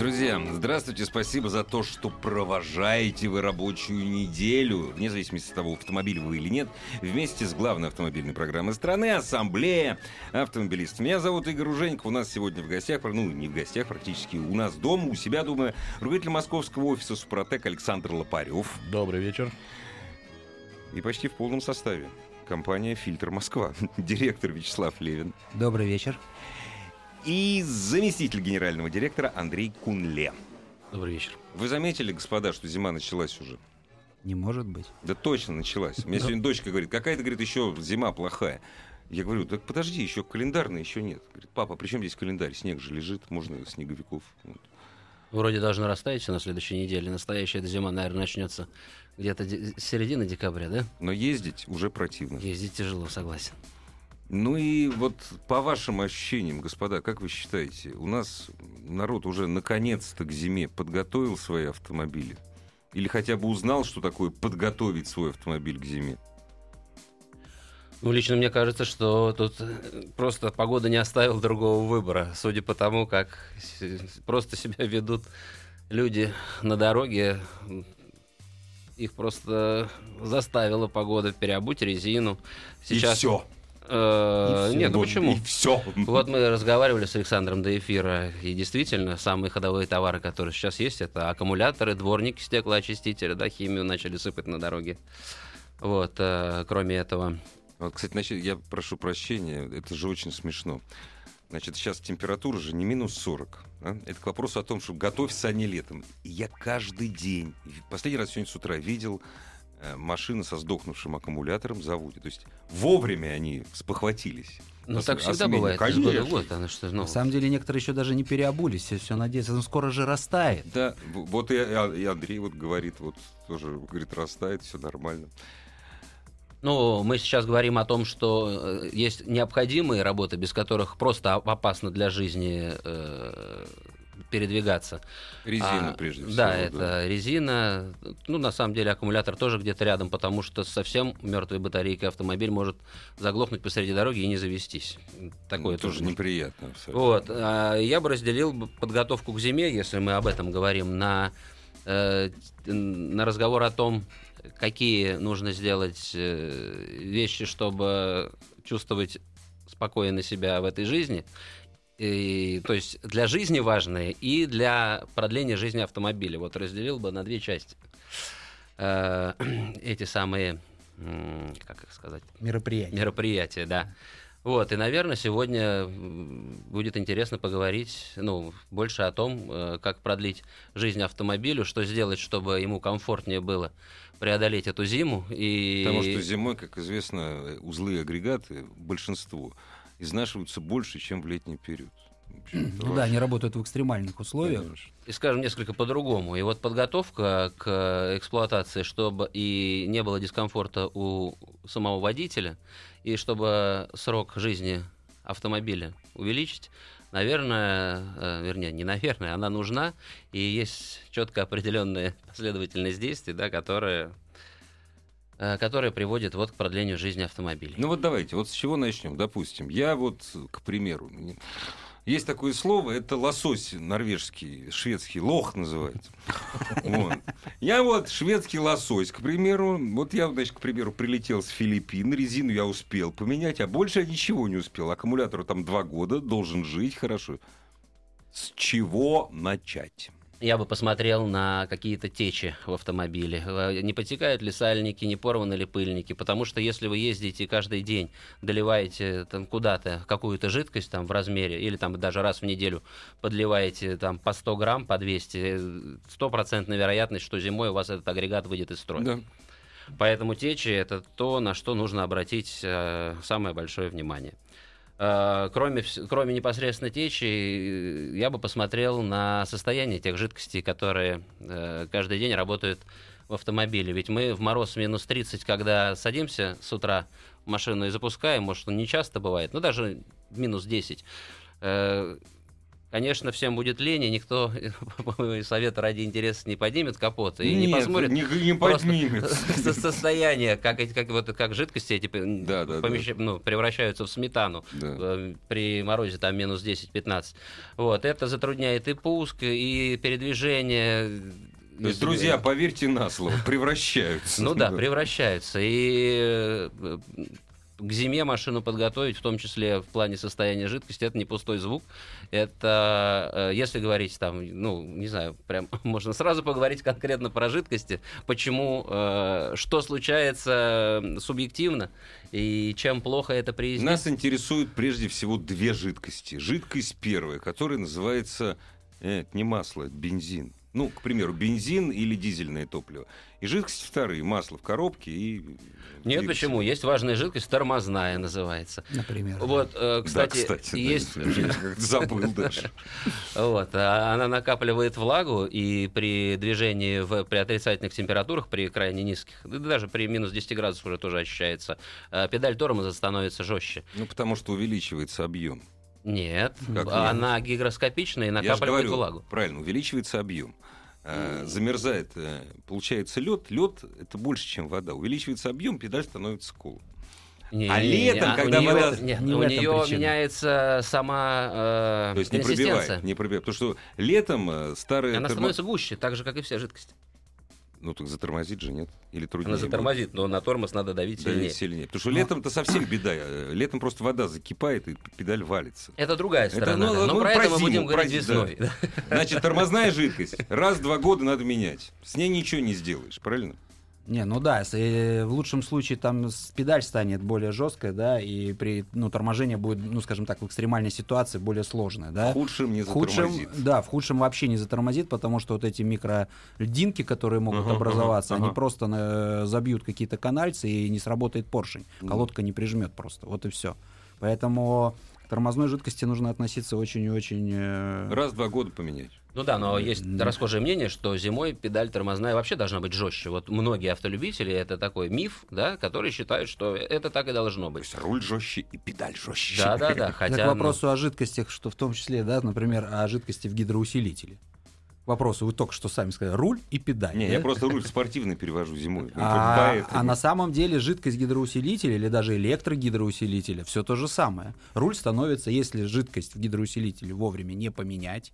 Друзья, здравствуйте, спасибо за то, что провожаете вы рабочую неделю, вне зависимости от того, автомобиль вы или нет, вместе с главной автомобильной программой страны «Ассамблея автомобилистов». Меня зовут Игорь Ужеников, у нас сегодня в гостях, ну, не в гостях, практически у нас дома, у себя, думаю, руководитель московского офиса «Супротек» Александр Лопарев. Добрый вечер. И почти в полном составе. Компания «Фильтр Москва», директор Вячеслав Левин. Добрый вечер и заместитель генерального директора Андрей Кунле. Добрый вечер. Вы заметили, господа, что зима началась уже? Не может быть. Да точно началась. У меня сегодня дочка говорит, какая-то, говорит, еще зима плохая. Я говорю, так подожди, еще календарный еще нет. Говорит, папа, при чем здесь календарь? Снег же лежит, можно снеговиков. Вот. Вроде должно растаять все на следующей неделе. Настоящая эта зима, наверное, начнется где-то с середины декабря, да? Но ездить уже противно. Ездить тяжело, согласен. Ну и вот по вашим ощущениям, господа, как вы считаете, у нас народ уже наконец-то к зиме подготовил свои автомобили? Или хотя бы узнал, что такое подготовить свой автомобиль к зиме? Ну, лично мне кажется, что тут просто погода не оставила другого выбора, судя по тому, как просто себя ведут люди на дороге. Их просто заставила погода переобуть резину. Сейчас... И все. Э, нет, ну почему? И все. Вот мы разговаривали с Александром до эфира, и действительно, самые ходовые товары, которые сейчас есть, это аккумуляторы, дворники, стеклоочистители, да, химию начали сыпать на дороге. Вот, э, кроме этого. Вот, кстати, значит, я прошу прощения, это же очень смешно. Значит, сейчас температура же не минус 40. Да? Это к вопросу о том, что готовься они летом. И я каждый день, последний раз сегодня с утра видел машина со сдохнувшим аккумулятором заводит. То есть вовремя они спохватились. Ну, так всегда смене. бывает. Конечно. Год, она что, ну... На самом деле, некоторые еще даже не переобулись, все, все надеются, ну, скоро же растает. Да, вот и, и Андрей вот говорит, вот тоже, говорит, растает, все нормально. Ну, мы сейчас говорим о том, что э, есть необходимые работы, без которых просто опасно для жизни э, передвигаться. Резина, а, прежде всего. Да, это резина. Ну, на самом деле, аккумулятор тоже где-то рядом, потому что совсем мертвой батарейкой автомобиль может заглохнуть посреди дороги и не завестись. Такое ну, тоже, тоже неприятно. Абсолютно. Вот. А я бы разделил подготовку к зиме, если мы об этом говорим, на, э, на разговор о том, какие нужно сделать э, вещи, чтобы чувствовать спокойно себя в этой жизни, и, то есть для жизни важные и для продления жизни автомобиля. Вот разделил бы на две части э, эти самые, как их сказать? Мероприятия. Мероприятия, да. Вот, и, наверное, сегодня будет интересно поговорить, ну, больше о том, э, как продлить жизнь автомобилю, что сделать, чтобы ему комфортнее было преодолеть эту зиму. И... Потому что зимой, как известно, узлы и агрегаты, большинство, изнашиваются больше, чем в летний период. Ну да, они работают в экстремальных условиях. Конечно. И скажем несколько по-другому. И вот подготовка к эксплуатации, чтобы и не было дискомфорта у самого водителя, и чтобы срок жизни автомобиля увеличить, наверное, э, вернее, не наверное, она нужна, и есть четко определенная последовательность действий, да, которые Э, которая приводит вот к продлению жизни автомобилей. Ну вот давайте, вот с чего начнем, допустим. Я вот, к примеру, есть такое слово, это лосось норвежский, шведский, лох называется. Я вот шведский лосось, к примеру, вот я, значит, к примеру, прилетел с Филиппин, резину я успел поменять, а больше я ничего не успел. Аккумулятору там два года, должен жить хорошо. С чего начать? Я бы посмотрел на какие-то течи в автомобиле. Э, не потекают ли сальники, не порваны ли пыльники. Потому что если вы ездите каждый день, доливаете там куда-то какую-то жидкость там в размере, или там даже раз в неделю подливаете там по 100 грамм, по 200, стопроцентная вероятность, что зимой у вас этот агрегат выйдет из строя. Да. Поэтому течи – это то, на что нужно обратить э, самое большое внимание. Э, Кроме, кроме непосредственно течи, э, я бы посмотрел на состояние тех жидкостей, которые э, каждый день работают в автомобиле. Ведь мы в мороз минус 30, когда садимся с утра машину и запускаем, может, он не часто бывает, но даже минус 10, э, Конечно, всем будет лень, и никто совета ради интереса не поднимет капот и не Нет, посмотрит не, не со- состояние, как, эти, как, вот, как жидкости эти Да, да, да. ну, превращаются в сметану Да. э, при морозе там минус 10-15. Вот, это затрудняет и пуск, и передвижение. То есть, друзья, поверьте на слово, превращаются. Ну да, превращаются. И э, к зиме машину подготовить, в том числе в плане состояния жидкости, это не пустой звук. Это, э, если говорить там, ну, не знаю, прям можно сразу поговорить конкретно про жидкости, почему, э, что случается субъективно и чем плохо это при. Нас интересуют прежде всего две жидкости. Жидкость первая, которая называется... это не масло, это бензин. Ну, к примеру, бензин или дизельное топливо. И жидкость вторые, масло в коробке и... Нет, двигатель. почему? Есть важная жидкость, тормозная называется. Например. Вот, э, Да, кстати, кстати, да, есть... я как-то забыл даже. Вот, а она накапливает влагу, и при движении в, при отрицательных температурах, при крайне низких, да даже при минус 10 градусов уже тоже ощущается, э, педаль тормоза становится жестче. Ну, потому что увеличивается объем. Нет, Как она гигроскопичная и Я же накапливает говорю, влагу. правильно, увеличивается объем. А, замерзает, э, получается лед. Лед это больше, чем вода. Увеличивается объем, педаль становится колом. Не, А не, не, летом, а когда у нее, вода- нет, Не у нее причина. меняется сама э, То есть не пробивает, не пробивает. Потому что летом э, старые... Она термо- становится гуще, так же, как и вся жидкость. Ну, так затормозит же, нет? Или труднее? Она будет? затормозит, но на тормоз надо давить Давить сильнее. сильнее. Потому что летом-то совсем беда. Э, Летом просто вода закипает, и педаль валится. Это другая Это, сторона. ну, да. но ну, про про это мы зиму, будем про говорить зи- весной. да. Значит, тормозная жидкость. Раз в два года надо менять. С ней ничего не сделаешь, правильно? Не, ну да, если, э, в лучшем случае там педаль станет более жесткая, да, и при ну, торможение будет, ну, скажем так, в экстремальной ситуации более сложное, да. В худшем не В худшем, затормозит. да, в худшем вообще не затормозит, потому что вот эти микрольдинки, которые могут Ага, образоваться, ага, они ага. просто э, забьют какие-то канальцы и не сработает поршень. Колодка не прижмет просто. Вот и все. Поэтому к тормозной жидкости нужно относиться очень и очень. э, Раз в два года поменять. Ну да, но есть Да. расхожее мнение, что зимой педаль тормозная вообще должна быть жестче. Вот многие автолюбители, это такой миф, да, которые считают, что это так и должно То быть. есть руль жестче и педаль жестче. Да, да, да. Так Хотя, к ну, вопросу о жидкостях, что в том числе, да, например, о жидкости в гидроусилителе. К вопросу, вы только что сами сказали, руль и педаль. Не, да? я просто руль спортивный перевожу зимой. Ну, А, а на самом деле жидкость гидроусилителя или даже электрогидроусилителя все то же самое. Руль становится, если жидкость в гидроусилителе вовремя не поменять,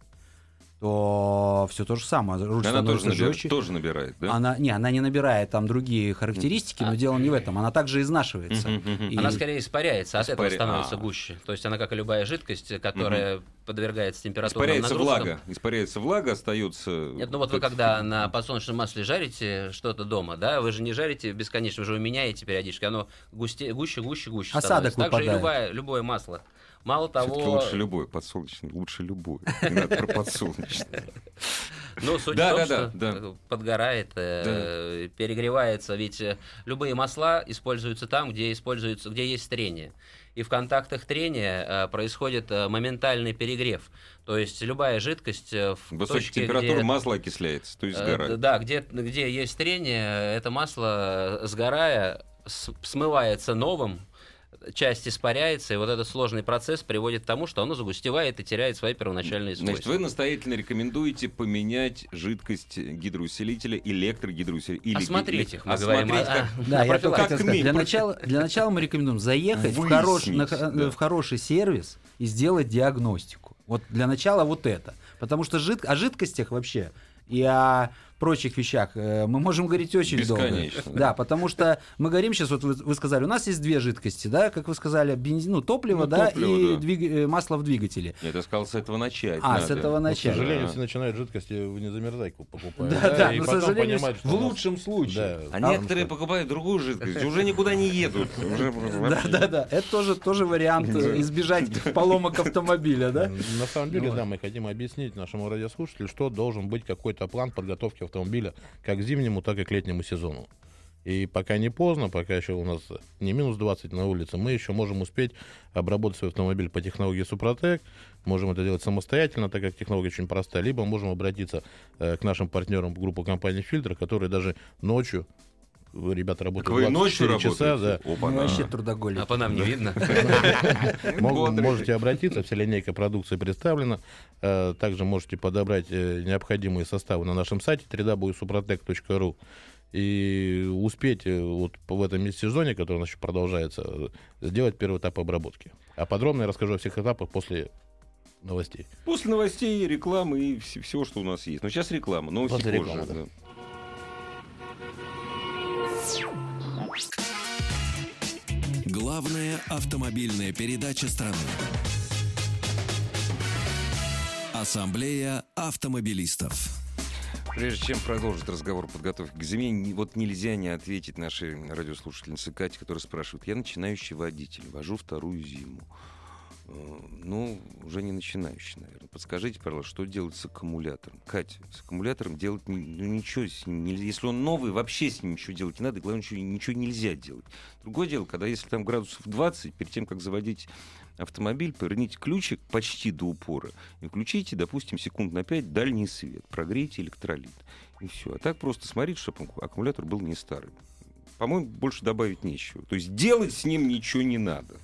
то все то же самое. Руль Она тоже, жестче. тоже набирает, да? Она, не, она не набирает там другие характеристики, но А. дело не в этом. Она также изнашивается. И- Она скорее испаряется, от этого становится а. гуще. То есть она, как и любая жидкость, которая подвергается температурным Испаряется нагрузкам. влага. Испаряется влага, остается... Нет, ну вот вы когда на подсолнечном масле жарите что-то дома, да, вы же не жарите бесконечно, вы же его меняете периодически, оно густе, гуще, гуще, гуще Осадок становится. Так же и выпадает. любое, любое масло. Мало того, лучше любой подсолнечный, лучше любой. Не надо про подсолнечный. ну, суть Да, в том, да, что да, подгорает, э, перегревается, ведь э, любые масла используются там, где, используются, где есть трение. И в контактах трения э, происходит э, моментальный перегрев. То есть любая жидкость в Высокая точке, где- масло окисляется, то есть Э, сгорает. Да, где, где есть трение, это масло, сгорая, смывается новым, часть испаряется, и вот этот сложный процесс приводит к тому, что оно загустевает и теряет свои первоначальные свойства. Значит, вы настоятельно рекомендуете поменять жидкость гидроусилителя, электрогидроусилителя. Или Осмотреть или- их, мы говорим. осмотреть, а- как- а, Да, на я только профилактику. хотел сказать, для мы- начала, для начала мы рекомендуем заехать в, хорош- на- Выяснить, да. в хороший сервис и сделать диагностику. Вот для начала вот это. Потому что жид- о жидкостях вообще и о прочих вещах э, мы можем говорить очень Бесконечно, долго. да. Да, потому что мы говорим сейчас, вот вы, вы сказали, у нас есть две жидкости, да, как вы сказали, бензин, ну, топливо, Ну, да, топливо, и да. двиг- э, масло в двигателе. Нет, я сказал, с этого начать. А, надо. с этого Но, к начать. сожалению, Да. все начинают жидкости в незамерзайку покупать. Да, да, и но, к потом сожалению, понимают, что в лучшем случае. Да. А некоторые покупают другую жидкость, уже никуда не едут. Да, да, да. Это тоже, тоже вариант э, избежать поломок автомобиля, да? На самом деле, да, мы хотим объяснить нашему радиослушателю, что должен быть какой-то план подготовки автомобиля как к зимнему, так и к летнему сезону. И пока не поздно, пока еще у нас не минус 20 на улице, мы еще можем успеть обработать свой автомобиль по технологии Супротек. Можем это делать самостоятельно, так как технология очень простая. Либо можем обратиться э, к нашим партнерам группы компании «Фильтр», которые даже ночью ребята работают вы и ночью 24 часа, да. работаете? Опа, Ну, на. вообще трудоголик. А по нам не видно. Можете обратиться, вся линейка продукции представлена. Э, Также можете подобрать э, необходимые составы на нашем сайте www.suprotec.ru и успеть э, вот в этом сезоне, который у нас еще продолжается, сделать первый этап обработки. А подробно я расскажу о всех этапах после новостей. После новостей, рекламы и вс- всего, что у нас есть. Но сейчас реклама, новости После позже. рекламы, да. Главная автомобильная передача страны. Ассамблея автомобилистов. Прежде чем продолжить разговор подготовки к зиме, вот нельзя не ответить нашей радиослушательнице Кате, которая спрашивает. Я начинающий водитель, вожу вторую зиму. Э, Ну, уже не начинающий, наверное. Подскажите, пожалуйста, что делать с аккумулятором? Катя, с аккумулятором делать ни- ну, ничего с ним нельзя. Если он новый, вообще с ним ничего делать не надо. Главное, ничего, ничего нельзя делать. Другое дело, когда если там градусов 20, перед тем, как заводить автомобиль, поверните ключик почти до упора и включите, допустим, секунд на 5 дальний свет, прогрейте электролит. И все. А так просто смотрите, чтобы аккумулятор был не старый. По-моему, больше добавить нечего. То есть делать с ним ничего не надо.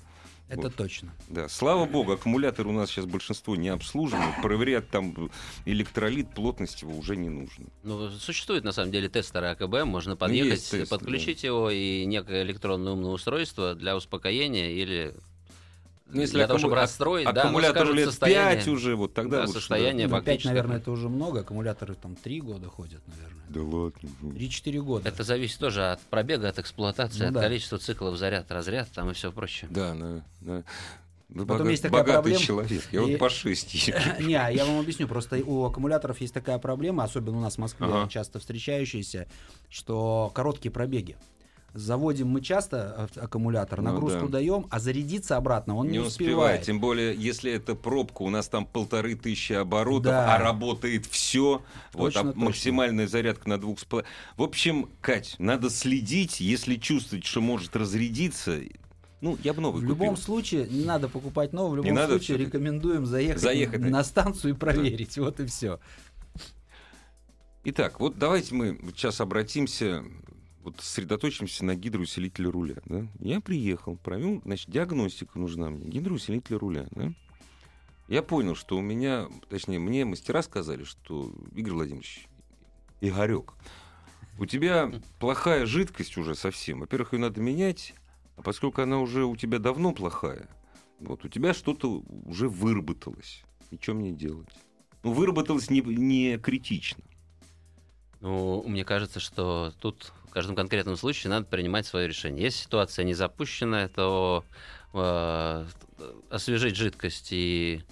Это Вот. точно. Да, слава богу, аккумулятор у нас сейчас большинство не обслуживают. Проверять там электролит, плотность его уже не нужно. Ну, существует на самом деле тестер АКБ, можно подъехать, есть тест, подключить его и некое электронное умное устройство для успокоения или Ну, если для того, чтобы ак- расстроить, да, ну, аккумулятору скажет лет состояние. 5 уже, вот тогда Да, лучше, состояние Ну, 5, фактически наверное, это уже много. Аккумуляторы там 3 года ходят, наверное. Да ладно. 3-4 года. Это зависит тоже от пробега, от эксплуатации, Ну от да. количества циклов заряд-разряд там и все прочее. Да, да, да. Вы Потом бога- есть такая богатый проблема. человек. Я И- вот по 6 Не, а я вам объясню. Просто у аккумуляторов есть такая проблема, особенно у нас в Москве Ага. часто встречающаяся, что короткие пробеги. Заводим мы часто аккумулятор, Ну нагрузку да. даем, а зарядиться обратно он не, не успевает. Тем более, если это пробка, у нас там полторы тысячи оборотов, Да. а работает все. Вот, а максимальная зарядка на двух с половиной. В общем, Кать, надо следить, если чувствовать, что может разрядиться. Ну, я бы новый В купил. любом случае, не надо покупать новый, в Не любом надо случае рекомендуем заехать, заехать, да. на станцию и проверить. Вот и все. Итак, вот давайте мы сейчас обратимся, вот сосредоточимся на гидроусилителе руля. Да? Я приехал, провел, значит, диагностика нужна мне, гидроусилитель руля. Да? Я понял, что у меня, точнее, мне мастера сказали, что, Игорь Владимирович, Игорек, у тебя плохая жидкость уже совсем. Во-первых, ее надо менять, а поскольку она уже у тебя давно плохая, вот у тебя что-то уже выработалось. И что мне делать? Ну, выработалось не, не критично. Ну, мне кажется, что тут в каждом конкретном случае надо принимать свое решение. Если ситуация не запущенная, то э, освежить жидкость и,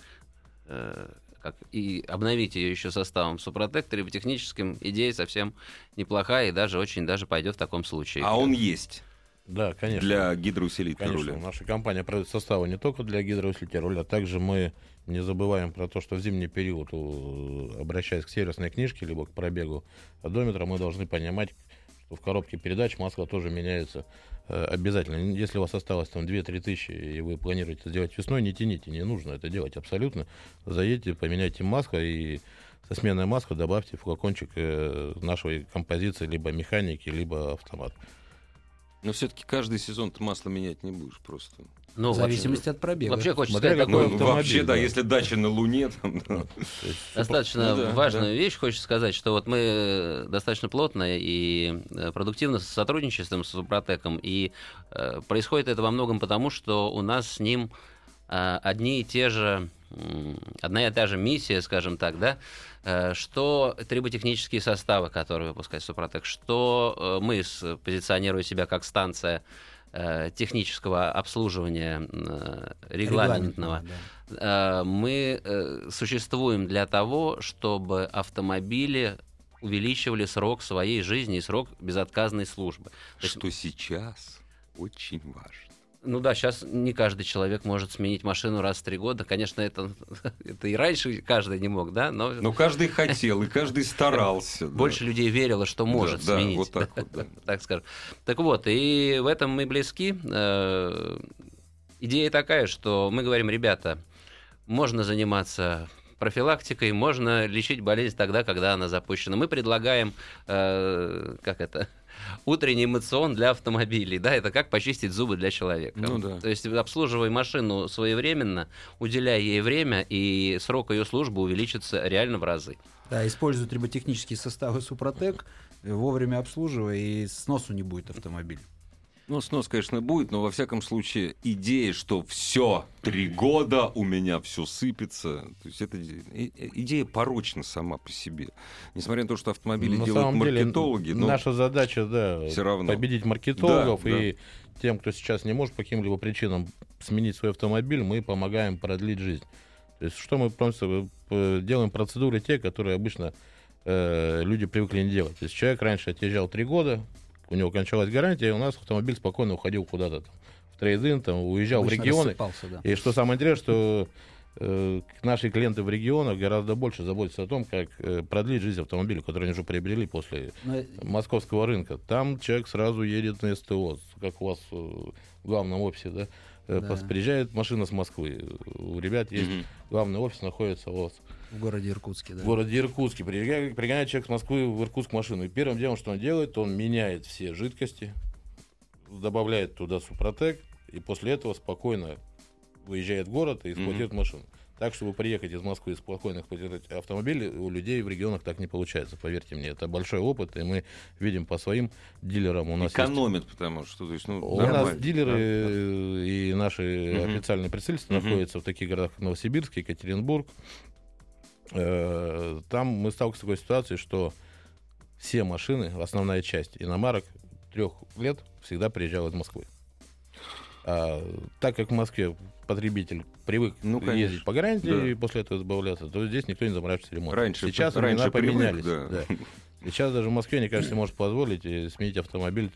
э, как, и обновить ее еще составом Супротек триботехническим идея совсем неплохая и даже очень даже пойдет в таком случае. А он есть Да, конечно. для гидроусилителя Конечно, руля. наша компания продает составы не только для гидроусилителя руля, также мы не забываем про то, что в зимний период, у- обращаясь к сервисной книжке, либо к пробегу одометра, мы должны понимать, что в коробке передач масло тоже меняется э, обязательно. Если у вас осталось там 2-3 тысячи, и вы планируете сделать весной, не тяните, не нужно это делать абсолютно. Заедьте, поменяйте масло и со сменой масла добавьте флакончик э, нашей композиции, либо механики, либо автомат. Но все-таки каждый сезон ты масло менять не будешь просто. Ну, в зависимости от пробега. Вообще хочется Смотря сказать какой такую Ну, вообще, да, да. если дача на Луне, там, да. То есть Достаточно Ну да, важную да. вещь хочется сказать, что вот мы э, достаточно плотно и э, продуктивно сотрудничаем с Супротеком, и э, происходит это во многом потому, что у нас с ним э, одни и те же, одна и та же миссия, скажем так, да, э, что триботехнические составы, которые выпускает Супротек, что э, мы позиционируя себя как станция э, технического обслуживания регламентного, да. мы существуем для того, чтобы автомобили увеличивали срок своей жизни и срок безотказной службы. То есть Что сейчас очень важно. Ну да, сейчас не каждый человек может сменить машину раз в три года. Конечно, это, это и раньше каждый не мог, да, но, Но каждый хотел, и каждый старался. да. больше людей верило, что может да, сменить. вот так вот, да. так скажем. Так вот, и в этом мы близки. Э, Идея такая, что мы говорим, ребята, можно заниматься профилактикой, можно лечить болезнь тогда, когда она запущена. Мы предлагаем, э, как это, утренний эмоцион для автомобилей, да, это как почистить зубы для человека. Ну да. То есть обслуживай машину своевременно, уделяй ей время, и срок ее службы увеличится реально в разы. Да, используют роботехнические составы Супротек, вовремя обслуживая, и сносу не будет автомобиль. Ну, снос, конечно, будет, но во всяком случае идея, что все, три года у меня все сыпется, то есть это идея порочна сама по себе. Несмотря на то, что автомобили На делают самом деле, маркетологи, но наша задача, да, всё равно. победить маркетологов Да, и тем, кто сейчас не может по каким-либо причинам сменить свой автомобиль, мы помогаем продлить жизнь. То есть что мы просто э, делаем процедуры те, которые обычно э, люди привыкли не делать. То есть человек раньше отъезжал три года, у него кончалась гарантия, и у нас автомобиль спокойно уходил куда-то там, в трейдин, там, уезжал Обычно в регионы. да. И что самое интересное, что э, наши клиенты в регионах гораздо больше заботятся о том, как э, продлить жизнь автомобиля, который они уже приобрели после Но, московского рынка. Там человек сразу едет на СТО, как у вас э, в главном офисе, да? Э, Да. Приезжает машина с Москвы. У ребят есть Мгм. главный офис, находится у вас в городе Иркутске, да. в городе Иркутске. Пригоняет, пригоняет человек с Москвы в Иркутск машину. И первым делом, что он делает, он меняет все жидкости, добавляет туда Супротек, и после этого спокойно выезжает в город и эксплуатирует машину. Так, чтобы приехать из Москвы и спокойно эксплуатировать автомобили, у людей в регионах так не получается. Поверьте мне, это большой опыт, и мы видим по своим дилерам. У нас есть экономят, потому что, то есть, ну, у нормально, нас дилеры да. и наши Мгм. официальные представительства Мгм. находятся в таких городах, как Новосибирск, Екатеринбург. Э, Там мы сталкиваемся с такой ситуацией, что все машины, основная часть иномарок трех лет всегда приезжала из Москвы. А, так как в Москве потребитель привык Ну, конечно. ездить по гарантии Да. и после этого избавляться, то здесь никто не заморачивается ремонтом. Раньше- Сейчас раньше времена привык, поменялись. да. да. Сейчас даже в Москве, мне кажется, может позволить э, сменить автомобиль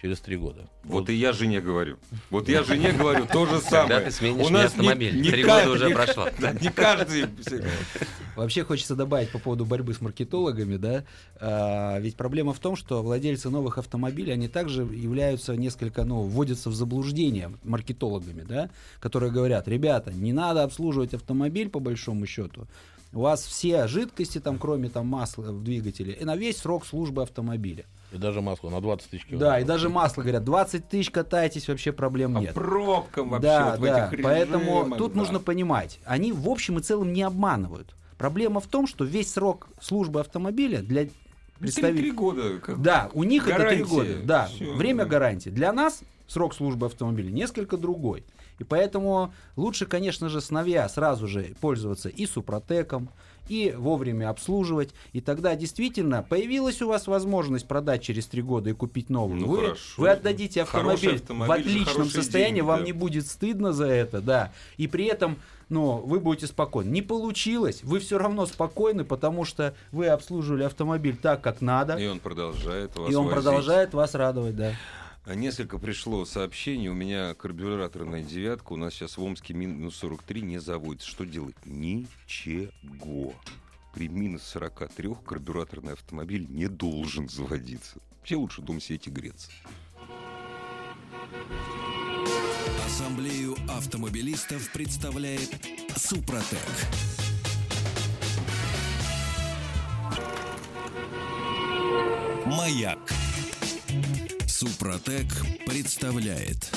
через три года. Вот и я жене говорю. Вот я жене говорю то же самое. Когда ты сменишь У нас автомобиль? не Три года уже не- прошло. да, Не каждый. Вообще хочется добавить по поводу борьбы с маркетологами, да, А, ведь проблема в том, что владельцы новых автомобилей, они также являются несколько, ну, вводятся в заблуждение маркетологами, да, которые говорят, ребята, не надо обслуживать автомобиль по большому счету, у вас все жидкости, там, кроме там масла в двигателе, и на весь срок службы автомобиля. И даже масло на 20 тысяч Да, километров. и даже масло, говорят, 20 тысяч катайтесь, вообще проблем По нет. пробкам вообще Да, вот в да. этих Поэтому режимах, тут да. нужно понимать, они в общем и целом не обманывают. Проблема в том, что весь срок службы автомобиля для Ну, Три представителей... года. как- Да, у них это Гарантия. три года. Да, Всё, время да. гарантии. Для нас срок службы автомобиля несколько другой. И поэтому лучше, конечно же, с новья сразу же пользоваться и супротеком, и вовремя обслуживать. И тогда действительно появилась у вас возможность продать через три года и купить новую. Ну, вы, хорошо. вы отдадите автомобиль, автомобиль в отличном состоянии, деньги, вам да. не будет стыдно за это, да. И при этом, ну, вы будете спокойны. Не получилось, вы все равно спокойны, потому что вы обслуживали автомобиль так, как надо. И он продолжает вас И он возить. продолжает вас радовать, да. А Несколько пришло сообщений. У меня карбюраторная девятка. У нас сейчас в Омске минус 43 не заводится. Что делать? Ничего. При минус 43 карбюраторный автомобиль не должен заводиться. Вообще лучше дом сидеть и греться. Ассамблею автомобилистов представляет Супротек. Маяк. Супротек представляет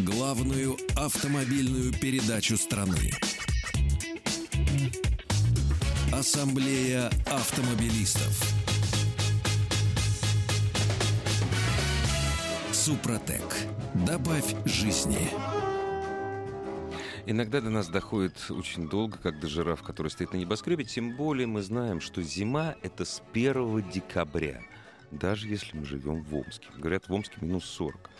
главную автомобильную передачу страны. Ассамблея автомобилистов. Супротек. Добавь жизни. Иногда до нас доходит очень долго, как до жираф, который стоит на небоскребе. Тем более мы знаем, что зима — это с 1 декабря. Даже если мы живем в Омске. Говорят, в Омске минус 40.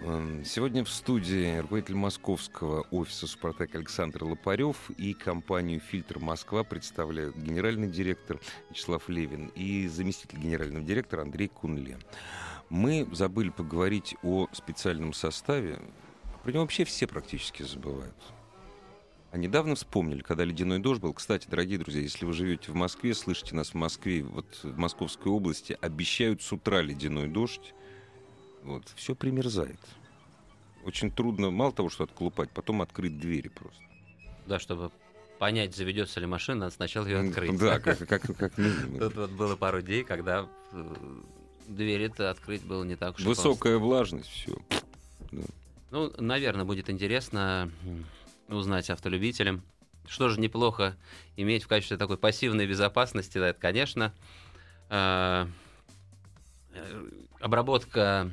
Эм, Сегодня в студии руководитель московского офиса «Супротек» Александр Лопарев и компанию «Фильтр Москва» представляют генеральный директор Вячеслав Левин и заместитель генерального директора Андрей Кунле. Мы забыли поговорить о специальном составе. Про него вообще все практически забывают. А недавно вспомнили, когда ледяной дождь был. Кстати, дорогие друзья, если вы живете в Москве, слышите нас в Москве, вот в Московской области, обещают с утра ледяной дождь. Вот, все примерзает. Очень трудно, мало того, что отколупать, потом открыть двери просто. Да, чтобы понять, заведется ли машина, надо сначала ее открыть. Да, как, как, как минимум. Тут вот было пару дней, когда э, двери-то открыть было не так уж Высокая влажность, все. просто. Ну, наверное, будет интересно узнать автолюбителям. Что же неплохо иметь в качестве такой пассивной безопасности, да, это, конечно, э, э, обработка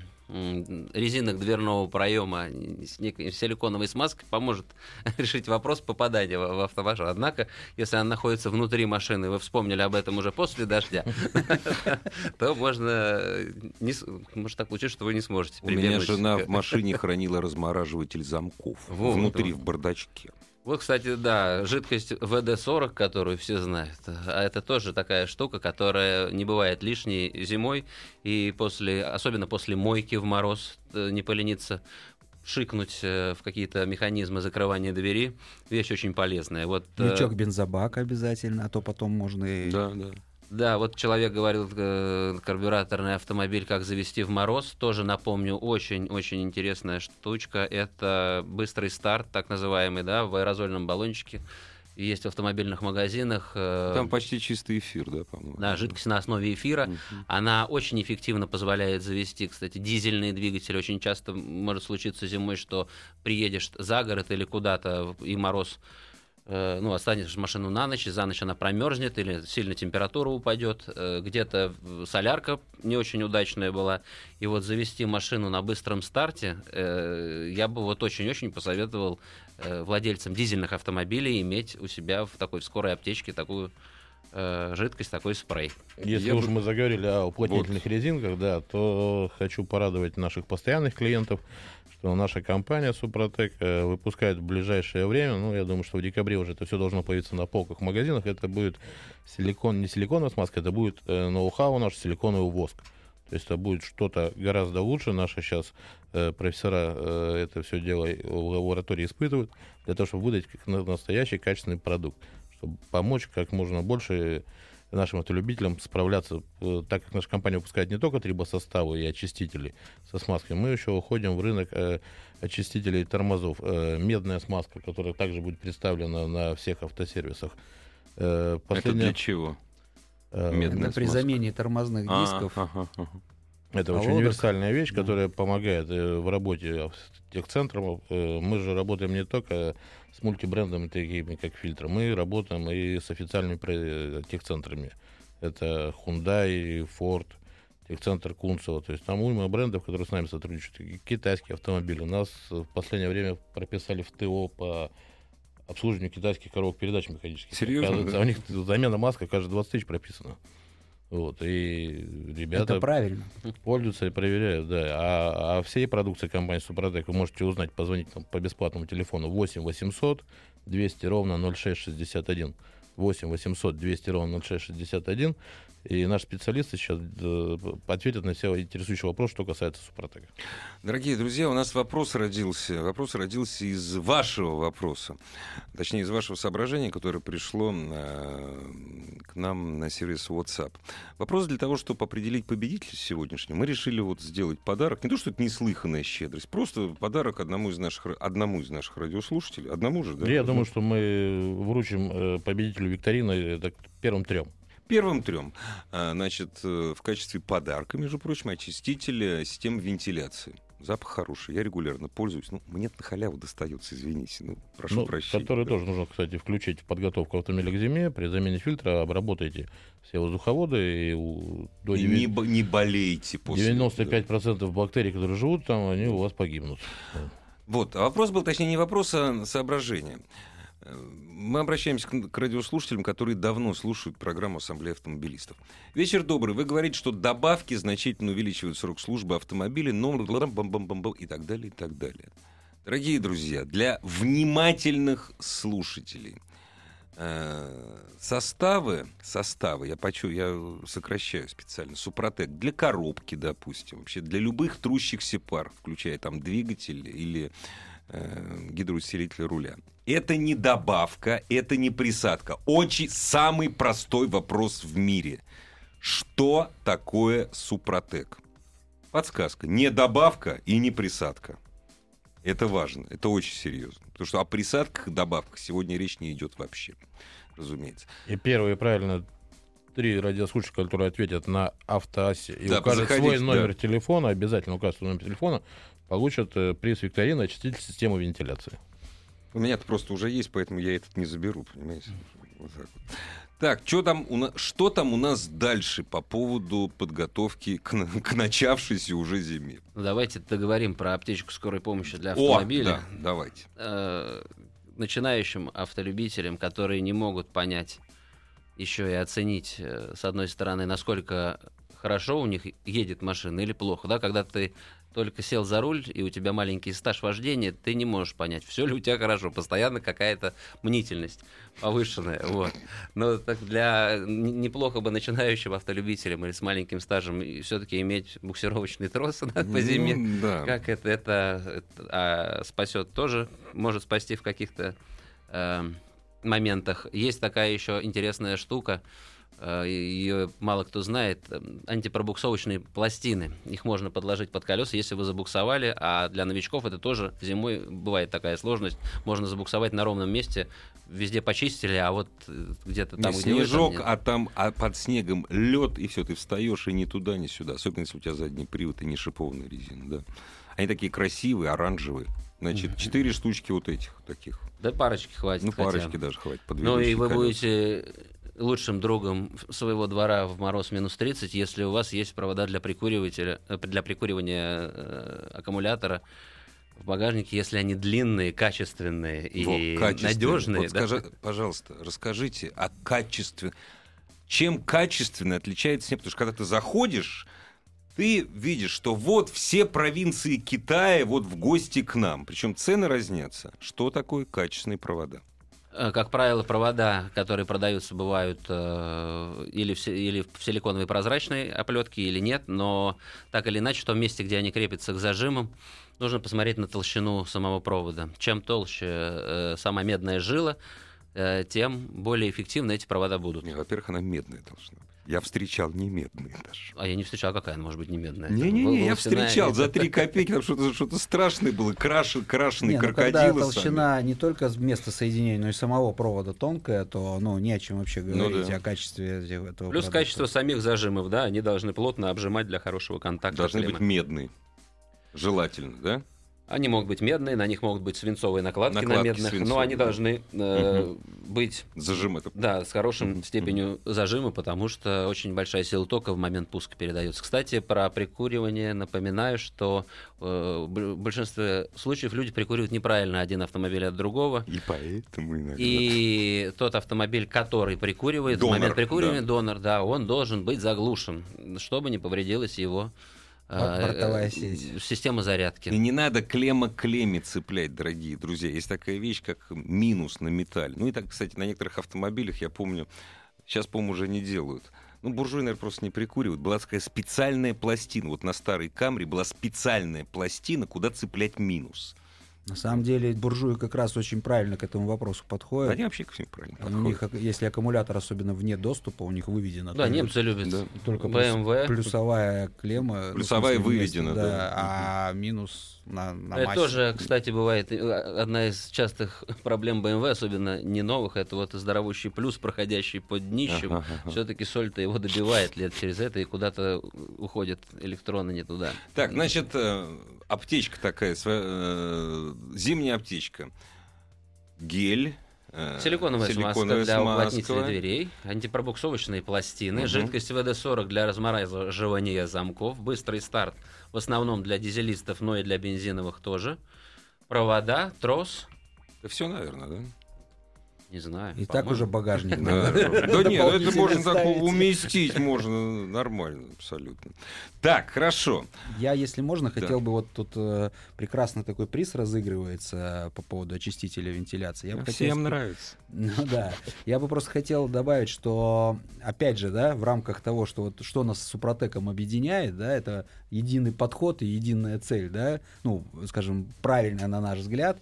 резинок дверного проема с некой силиконовой смазкой поможет решить вопрос попадания в, в автомашину. Однако, если она находится внутри машины, вы вспомнили об этом уже после дождя, то можно э, может так получиться, что вы не сможете У меня жена в машине хранила размораживатель замков внутри, в бардачке. Вот, кстати, да, жидкость ВД-40, которую все знают, а это тоже такая штука, которая не бывает лишней зимой, и после, особенно после мойки в мороз э, не полениться шикнуть э, в какие-то механизмы закрывания двери. Вещь очень полезная. Вот, э, Лючок бензобака обязательно, а то потом можно и... Да, да. Да, вот человек говорил, э, карбюраторный автомобиль, как завести в мороз. Тоже напомню, очень-очень интересная штучка. Это быстрый старт, так называемый, да, в аэрозольном баллончике. Есть в автомобильных магазинах. э, Там почти чистый эфир, да, по-моему. да, жидкость на основе эфира. Мгм. Она очень эффективно позволяет завести, кстати, дизельные двигатели. Очень часто может случиться зимой, что приедешь за город или куда-то, и мороз ну, останешь машину на ночь, и за ночь она промерзнет или сильно температура упадет. Э, Где-то солярка не очень удачная была. И вот завести машину на быстром старте э, я бы вот очень-очень посоветовал э, владельцам дизельных автомобилей иметь у себя в такой в скорой аптечке такую э, жидкость, такой спрей. Если Я уж бы- мы заговорили о уплотнительных резинках, да, то хочу порадовать наших постоянных клиентов, что наша компания Супротек э, выпускает в ближайшее время, ну, я думаю, что в декабре уже это все должно появиться на полках в магазинах, это будет силикон, не силиконовая смазка, это будет э, ноу-хау наш силиконовый воск. То есть это будет что-то гораздо лучше. Наши сейчас э, профессора э, это все дело в лаборатории испытывают для того, чтобы выдать настоящий качественный продукт, чтобы помочь как можно больше нашим автолюбителям справляться, э, так как наша компания выпускает не только трибосоставы и очистители со смазкой, мы еще уходим в рынок э, очистителей тормозов. Э, медная смазка, которая также будет представлена на всех автосервисах. Э, Это последняя, для чего? медная Это при смазка. замене тормозных А, дисков. ага, Это очень колодок. универсальная вещь, Да. которая помогает э, в работе техцентров. Э, Мы же работаем не только с мультибрендами, такими как фильтр, мы работаем и с официальными про- техцентрами. Это Hyundai, Ford, техцентр Кунцево. То есть там уйма брендов, которые с нами сотрудничают. Китайские автомобили. Нас в последнее время прописали в ТО по обслуживанию китайских коробок передач механических. Серьезно, да? У них замена маска каждые 20 тысяч прописана. Вот, и ребята Это правильно. пользуются и проверяют, да. А, а всей продукции компании Супротек вы можете узнать, позвонить там по бесплатному телефону 8 800 200 ровно 0661. 8 800 200 ровно 0661. И наши специалисты сейчас э, ответят на все интересующие вопросы, что касается Супротека. Дорогие друзья, у нас вопрос родился. Вопрос родился из вашего вопроса. Точнее, из вашего соображения, которое пришло э, к нам на сервис WhatsApp. Вопрос для того, чтобы определить победителя сегодняшнего. Мы решили вот сделать подарок. Не то, что это неслыханная щедрость, просто подарок одному из наших, одному из наших радиослушателей. Одному же, да? Я думаю, что мы вручим э, победителю викторины первым трем. Первым трем, а, значит, э, в качестве подарка, между прочим, очиститель системы вентиляции. Запах хороший, я регулярно пользуюсь. Ну, мне на халяву достается, извините. Ну, прошу Ну, прощения. который Да. тоже нужно, кстати, включить в подготовку автомобиля к зиме. При замене фильтра обработайте все воздуховоды и у- до И девя- не, бо- не болейте после. 95% бактерий, которые живут там, они у вас погибнут. Вот, а вопрос был, точнее, не вопрос, а соображение. Мы обращаемся к, радиослушателям, которые давно слушают программу Ассамблеи автомобилистов. Вечер добрый. Вы говорите, что добавки значительно увеличивают срок службы автомобиля, но и так далее, и так далее. Дорогие друзья, для внимательных слушателей Э, Составы, составы, я почу, я сокращаю специально, Супротек для коробки, допустим, вообще для любых трущихся пар, включая там двигатель или э, гидроусилитель руля. Это не добавка, это не присадка. Очень самый простой вопрос в мире. Что такое Супротек? Подсказка. Не добавка и не присадка. Это важно, это очень серьезно. Потому что о присадках и добавках сегодня речь не идет вообще, разумеется. И первые правильно три радиослушателя, которые ответят на автоассе и Да, укажут свой номер да. телефона, обязательно укажут свой номер телефона, получат э, приз викторины очиститель системы вентиляции. У меня-то просто уже есть, поэтому я этот не заберу, понимаете? Вот так, вот. Так, чё там у нас, что там у нас дальше по поводу подготовки к, к начавшейся уже зиме? Ну, давайте договорим про аптечку скорой помощи для О, автомобиля. да, давайте. Э, начинающим автолюбителям, которые не могут понять еще и оценить, э, с одной стороны, насколько хорошо у них едет машина или плохо. Да? Когда ты только сел за руль, и у тебя маленький стаж вождения, ты не можешь понять, все ли у тебя хорошо. Постоянно какая-то мнительность повышенная. Вот. Но так для неплохо бы начинающим автолюбителям или с маленьким стажем все-таки иметь буксировочный трос по зиме. Ну, да. Как это, это, это, а, спасет тоже, может спасти в каких-то эм, моментах. Есть такая еще интересная штука, ее мало кто знает, эм, антипробуксовочные пластины. Их можно подложить под колеса, если вы забуксовали, а для новичков это тоже зимой бывает такая сложность. Можно забуксовать на ровном месте, везде почистили, а вот э, где-то Не там, где вы, там снежок, нет. а там а под снегом лед, и все, ты встаешь и ни туда, ни сюда. Особенно если у тебя задний привод и не шипованная резина, да. Они такие красивые, оранжевые. Значит, четыре штучки вот этих таких. Да парочки хватит. Ну, хотя парочки даже хватит. Ну и вы будете лучшим другом своего двора в мороз минус 30, если у вас есть провода для прикуривателя, э, для прикуривания э, аккумулятора в багажнике, если они длинные, качественные и Во, надежные. Вот скажи, пожалуйста, расскажите о качестве. Чем качественно отличается снег? Потому что когда ты заходишь, ты видишь, что вот все провинции Китая вот в гости к нам. Причем цены разнятся. Что такое качественные провода? Э, Как правило, провода, которые продаются, бывают э, или, в, или в силиконовой прозрачной оплетке, или нет, но так или иначе, в том месте, где они крепятся к зажимам, нужно посмотреть на толщину самого провода. Чем толще э, сама медная жила, тем более эффективно эти провода будут. Во-первых, она медная должна быть. Я встречал не медные даже. А я не встречал, какая она может быть не медная. Не-не-не, я встречал за 3 копейки, там что-то что страшное было, краш, крашеный Не, ну, когда толщина не только места соединения, но и самого провода тонкая, то ну не о чем вообще Ну говорить да. о качестве этого Плюс продукта. качество самих зажимов, да, они должны плотно обжимать для хорошего контакта. Должны быть медные. Желательно, да? Они могут быть медные, на них могут быть свинцовые накладки, на Накладки медных, но свинцовые, они да. должны э, быть Зажим это. да, с хорошим Мгм, степенью зажима, потому что очень большая сила тока в момент пуска передается. Кстати, про прикуривание напоминаю, что э, в большинстве случаев люди прикуривают неправильно один автомобиль от другого. И поэтому иногда. И тот автомобиль, который прикуривает, Донор, в момент прикуривания, да. донор, да, он должен быть заглушен, чтобы не повредилась его э, Бортовая э, сеть. система зарядки. И не надо клемма к клемме цеплять, дорогие друзья. Есть такая вещь, как минус на металле. Ну и так, кстати, на некоторых автомобилях, я помню, сейчас, по-моему, уже не делают. Ну, буржуи, наверное, просто не прикуривают. Была такая специальная пластина. Вот на старой камере была специальная пластина, куда цеплять минус. На самом деле буржуи как раз очень правильно к этому вопросу подходят. Они вообще ко всему правильно У них, подходят. если аккумулятор особенно вне доступа, у них выведено. Да, немцы любят Да. только плюс- BMW. плюсовая клемма. ну, Плюсовая смысле, вместо- выведена, да. А минус на, на Это массе. тоже, кстати, бывает э, одна из частых проблем BMW, особенно не новых, это вот здоровущий плюс, проходящий под днищем. Ага, ага. Все-таки соль-то его добивает лет через это, и куда-то уходят электроны не туда. Так, значит, э, аптечка такая, своя, э, зимняя аптечка. Гель. э, Силиконовая, силиконовая смазка для уплотнителя дверей, антипробуксовочные пластины, Мгм. жидкость ВД-40 для размораживания замков, быстрый старт в основном для дизелистов, но и для бензиновых тоже, провода, трос, Да все, наверное, да? Не знаю. И так уже багажник Да, нет, это можно так уместить, можно нормально, абсолютно. Так, хорошо. Я, если можно, хотел бы вот тут э, прекрасный такой приз разыгрывается э, по поводу очистителя вентиляции. Всем нравится. Ну да. Я бы просто хотел добавить, что опять же, да, в рамках того, что вот что нас с Супротеком объединяет, да, это единый подход и единая цель, да, ну, скажем, правильная на наш взгляд,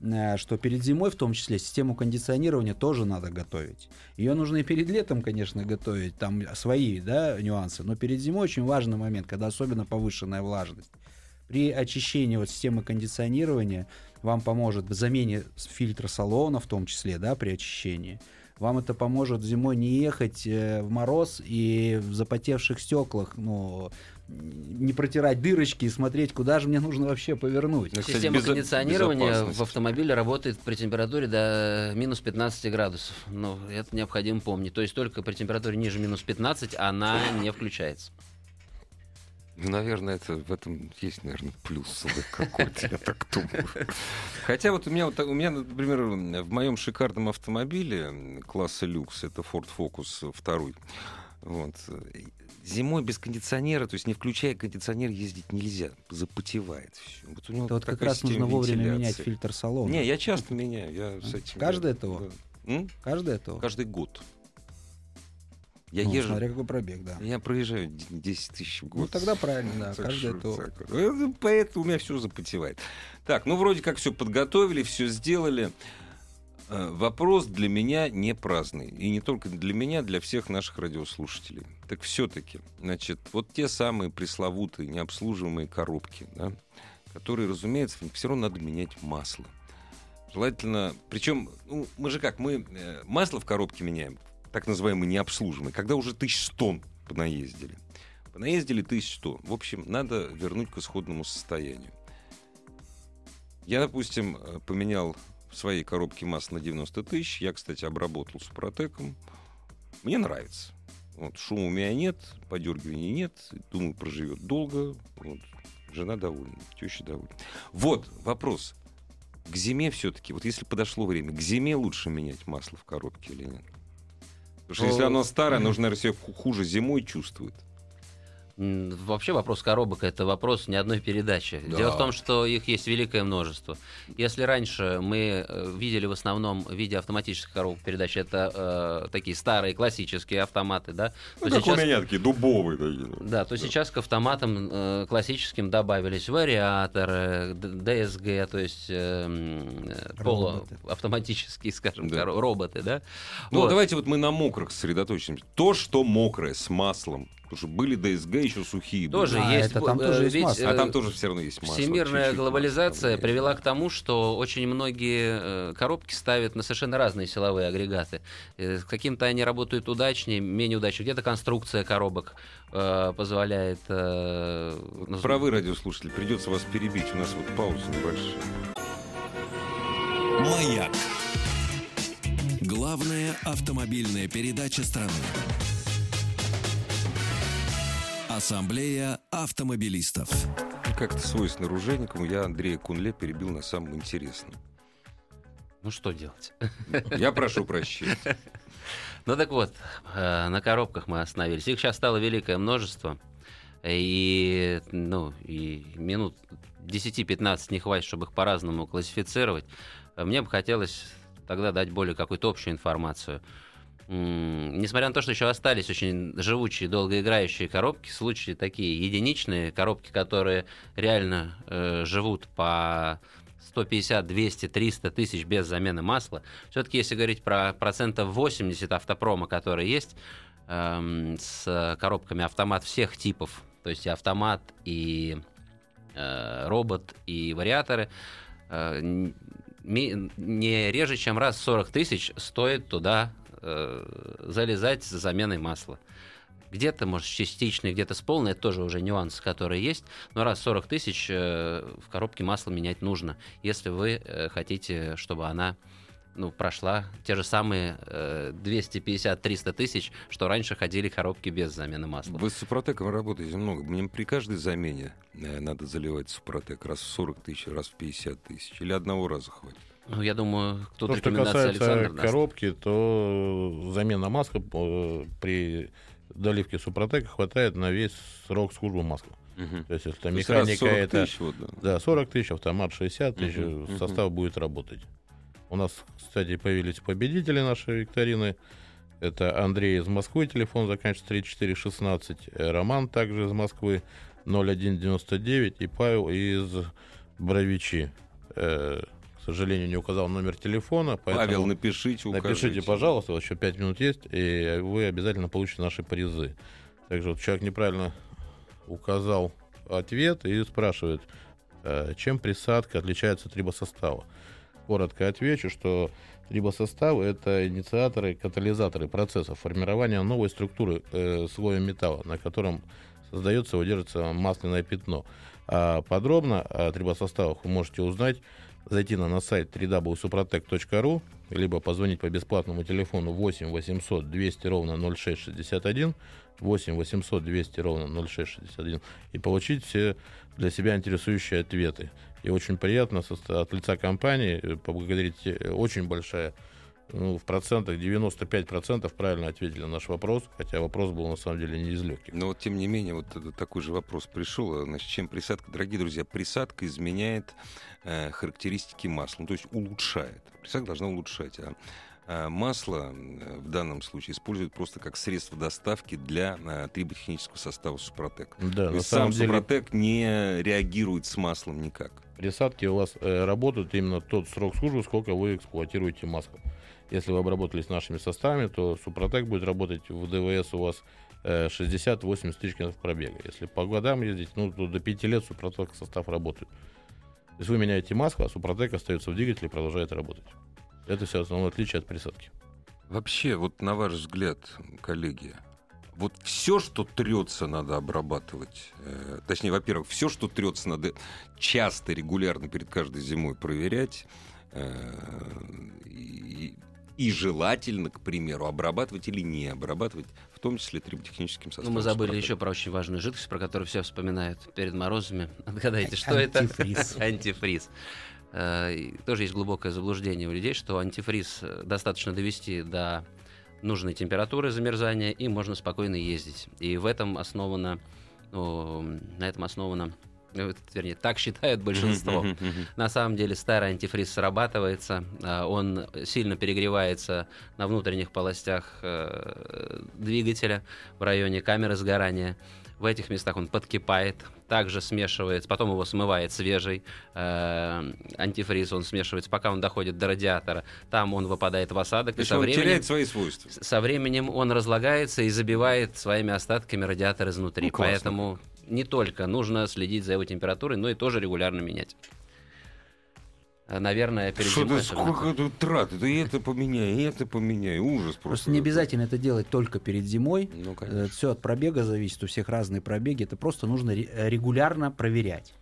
что перед зимой в том числе систему кондиционирования тоже надо готовить. Ее нужно и перед летом, конечно, готовить, там свои, да, нюансы, но перед зимой очень важный момент, когда особенно повышенная влажность. При очищении вот системы кондиционирования вам поможет в замене фильтра салона, в том числе, да, при очищении. Вам это поможет зимой не ехать э, в мороз и в запотевших стеклах, ну, не протирать дырочки и смотреть, куда же мне нужно вообще повернуть. Ну, кстати, Система безо- кондиционирования в автомобиле работает при температуре до минус 15 градусов. Но это необходимо помнить. То есть только при температуре ниже минус 15 она не включается. Ну, наверное, это в этом есть, наверное, плюс какой-то, я так думаю. Хотя вот у меня, вот, у меня, например, в моем шикарном автомобиле класса люкс, это Ford Focus второй, вот, зимой без кондиционера, то есть не включая кондиционер, ездить нельзя, запотевает все. Вот у него вот как раз нужно вовремя менять фильтр салона. Не, я часто меняю, я с этим... Каждое я- ТО? да. М? Каждое это? Каждый год. Я Ну, езжу, Смотря какой пробег, да. я проезжаю д- 10 тысяч в год. Ну тогда правильно, да, Так каждое ТО. так. Э, Поэтому у меня все запотевает. Так, ну вроде как все подготовили, все сделали. Э, Вопрос для меня не праздный. И не только для меня, для всех наших радиослушателей. Так все-таки, значит, вот те самые пресловутые необслуживаемые коробки, да, которые, разумеется, все равно надо менять масло. Желательно, причем, ну, мы же как, мы э, масло в коробке меняем, так называемое необслуживаемое, когда уже тысяч тонн понаездили. Понаездили 1100. В общем, надо вернуть к исходному состоянию. Я, допустим, э, поменял своей коробке масло на 90 тысяч. Я, кстати, обработал супротеком. Мне нравится. Вот, шума у меня нет, подергиваний нет. Думаю, проживет долго. Вот. Жена довольна, теща довольна. Вот вопрос. К зиме все-таки, вот если подошло время, к зиме лучше менять масло в коробке или нет? Потому что если оно старое, же, наверное, себя ху- хуже зимой чувствует. Вообще вопрос коробок это вопрос не одной передачи. Да. Дело в том, что их есть великое множество. Если раньше мы э, видели в основном в виде автоматических коробок передач это э, такие старые классические автоматы, да, Ну, то как сейчас- у меня такие дубовые такие. Да, то сейчас к автоматам э, классическим добавились вариаторы, ДСГ, то есть э, э, полуавтоматические, скажем, Да. роботы, да. Ну, Вот. давайте вот мы на мокрых сосредоточимся. То, что мокрое, с маслом. Потому что были ДСГ еще сухие. были. Тоже А, есть. это там э, тоже есть ведь, масло. А э, там тоже все равно есть масло. Всемирная чуть-чуть глобализация масла. привела к тому, что очень многие э, коробки ставят на совершенно разные силовые агрегаты. С Каким-то они работают удачнее, менее удачно. Где-то конструкция коробок э, позволяет... э, ну, Правы радиослушатели, придется вас перебить. У нас вот пауза небольшая. Маяк. Главная автомобильная передача страны. Ассамблея автомобилистов. Как-то свойственно ружейникам, я Андрея Кунле перебил на самом интересном. Ну что делать? Я прошу прощения. Ну так вот, э, на коробках мы остановились. Их сейчас стало великое множество. И, ну, и минут 10-15 не хватит, чтобы их по-разному классифицировать. Мне бы хотелось тогда дать более какую-то общую информацию. Несмотря на то, что еще остались очень живучие, долгоиграющие коробки, случаи такие единичные коробки, которые реально э, живут по 150, 200, 300 тысяч без замены масла. Все-таки, если говорить про процентов 80 автопрома, которые есть, эм, с коробками автомат всех типов, то есть и автомат, и э, робот, и вариаторы, э, не реже, чем раз в 40 тысяч стоит туда э, залезать с заменой масла. Где-то, может, с частичной, где-то с полной, это тоже уже нюансы, которые есть. Но раз в 40 тысяч э, в коробке масла менять нужно, если вы э, хотите, чтобы она ну, прошла те же самые э, 250-300 тысяч, что раньше ходили коробки без замены масла. Вы с Супротеком работаете много. Мне при каждой замене э, надо заливать Супротек раз в 40 тысяч, раз в 50 тысяч. Или одного раза хватит? Ну, я думаю, тут То, что касается Александр даст. коробки, то замена маска э, при доливке Супротека хватает на весь срок службы масла. Мгм. То есть, если там механика 40 это... тысяч, вот, да. Да, 40 тысяч, автомат 60 тысяч, мгм. состав будет работать. У нас, кстати, появились победители нашей викторины. Это Андрей из Москвы, телефон заканчивается 3416. э, Роман также из Москвы, 0199. И Павел из Бровичи. К сожалению, не указал номер телефона. Поэтому Павел, напишите, укажите. Напишите, пожалуйста, еще 5 минут есть, и вы обязательно получите наши призы. Также вот человек неправильно указал ответ и спрашивает, э, чем присадка отличается от трибосостава. Коротко отвечу, что трибосоставы — это инициаторы, катализаторы процесса формирования новой структуры э, слоя металла, на котором создается и удерживается масляное пятно. А подробно о трибосоставах вы можете узнать, зайти на, на сайт www.suprotec.ru, либо позвонить по бесплатному телефону 8 800 200 ровно 0661, 8 800 200 ровно 0661 и получить все для себя интересующие ответы. И очень приятно от лица компании э, поблагодарить э, очень большая ну, в процентах 95% правильно ответили на наш вопрос, хотя вопрос был на самом деле не из легких. Но вот тем не менее, вот такой же вопрос пришел. Значит, чем присадка? Дорогие друзья, присадка изменяет э, характеристики масла, ну, то есть улучшает. Присадка должна улучшать. А, а масло э, в данном случае используют просто как средство доставки для э, триботехнического состава Супротек. Да, То есть сам деле Супротек не реагирует с маслом никак. присадки у вас э, работают именно тот срок службы, сколько вы эксплуатируете масло. Если вы обработались нашими составами, то Супротек будет работать в ДВС у вас э, 60-80 тысяч километров пробега. Если по годам ездить, ну, то до 5 лет Супротек состав работает. То есть вы меняете масло, а Супротек остается в двигателе и продолжает работать. Это все основное отличие от присадки. Вообще, вот на ваш взгляд, коллеги, вот все, что трется, надо обрабатывать. Э, точнее, во-первых, все, что трется, надо часто, регулярно перед каждой зимой проверять. Э, и желательно, к примеру, обрабатывать или не обрабатывать, в том числе триботехническим Ну, составом. мы забыли еще про очень важную жидкость, про которую все вспоминают перед морозами. Отгадайте, что это? Антифриз. Антифриз. Э, Тоже есть глубокое заблуждение у людей, что антифриз э, достаточно довести до нужной температуры замерзания, и можно спокойно ездить. И в этом основано, ну, на этом основано, вернее, так считает большинство. На самом деле старый антифриз срабатывается, а, он сильно перегревается на внутренних полостях э, двигателя в районе камеры сгорания. В этих местах он подкипает, также смешивается, потом его смывает свежий э, антифриз, он смешивается, пока он доходит до радиатора. Там он выпадает в осадок, То и со он временем, теряет свои свойства. со временем он разлагается и забивает своими остатками радиатор изнутри. Ну, классно. Поэтому не только нужно следить за его температурой, но и тоже регулярно менять. Э, Наверное, перед Что зимой сколько тут трат? Это и это поменяй, и это поменяй. Ужас просто. Просто не обязательно это делать только перед зимой. Ну, конечно. Все от пробега зависит, у всех разные пробеги. Это просто нужно э, регулярно проверять.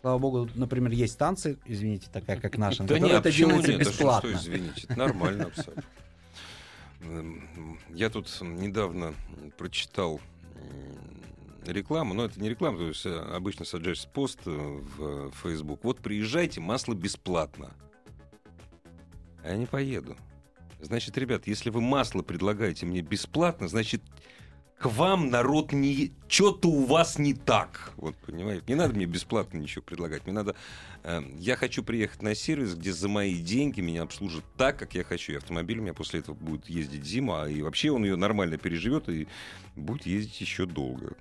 Слава богу, например, есть станции, извините, такая как наша, на Да нет, это почему делается нет? А бесплатно. Что, извините, это нормально абсолютно. Эм, Я тут недавно прочитал рекламу, но это не реклама, то есть э, обычно саджаешь пост э, в Facebook. Вот приезжайте, масло бесплатно. А я не поеду. Значит, ребят, если вы масло предлагаете мне бесплатно, значит, к вам народ не... Что-то у вас не так. Вот, понимаете? Не надо мне бесплатно ничего предлагать. Мне надо... э, я хочу приехать на сервис, где за мои деньги меня обслужат так, как я хочу. И автомобиль у меня после этого будет ездить зиму, а и вообще он ее нормально переживет и будет ездить еще долго.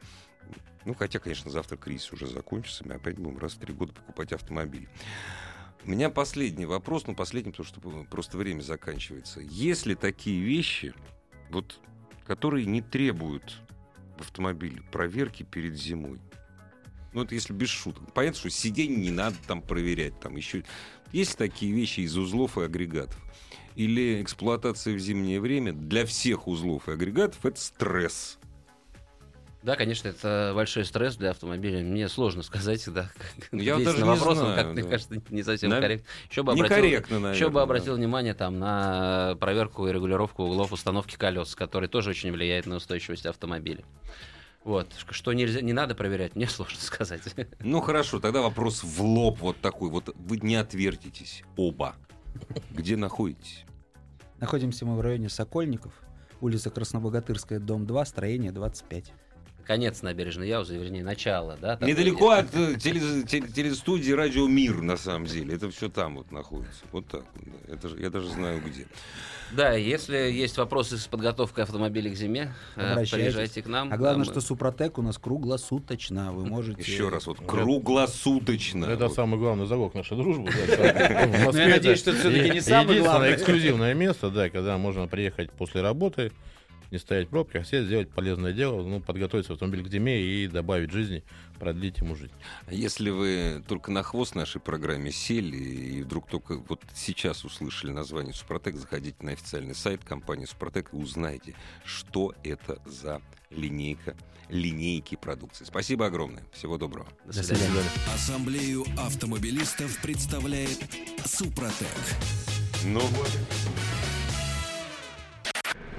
Ну, хотя, конечно, завтра кризис уже закончится, мы опять будем раз в три года покупать автомобиль. У меня последний вопрос, ну, последний, потому что просто время заканчивается. Есть ли такие вещи, вот, которые не требуют в автомобиле проверки перед зимой? Ну, это если без шуток. Понятно, что сиденье не надо там проверять. Там еще есть такие вещи из узлов и агрегатов. Или эксплуатация в зимнее время для всех узлов и агрегатов это стресс. Да, конечно, это большой стресс для автомобиля. Мне сложно сказать, да. как Ну, я даже на не вопрос, он знаю, как, мне да. кажется, не совсем Да? корректно. Еще бы обратил, Некорректно, наверное. еще бы да. обратил внимание там на проверку и регулировку углов установки колес, который тоже очень влияет на устойчивость автомобиля. Вот. Что нельзя, не надо проверять, мне сложно сказать. Ну хорошо, тогда вопрос в лоб вот такой. Вот вы не отвертитесь оба. Где находитесь? Находимся мы в районе Сокольников, улица Краснобогатырская, дом 2, строение 25. Конец набережной Яузы, вернее, начало, да? Недалеко от э, теле- теле- телестудии Радио Мир, на самом деле. Это все там вот находится. Вот так. Это я даже знаю где. Да, если есть вопросы с подготовкой автомобиля к зиме, э, Обращайтесь. приезжайте к нам. А главное, что Супротек у нас круглосуточно. Вы можете... Еще раз, вот круглосуточно. Это Вот. самый главный залог нашей дружбы. я надеюсь, это что всё-таки не е- самый единственное главный. эксклюзивное место, да, когда можно приехать после работы, не стоять в пробках, сесть, сделать полезное дело, ну, подготовить автомобиль к зиме и добавить жизни, продлить ему жизнь. А Если вы только на хвост нашей программе сели и вдруг только вот сейчас услышали название Супротек, заходите на официальный сайт компании Супротек и узнайте, что это за линейка, линейки продукции. Спасибо огромное. Всего доброго. До До свидания. свидания. Ассамблею автомобилистов представляет Супротек. Ну вот.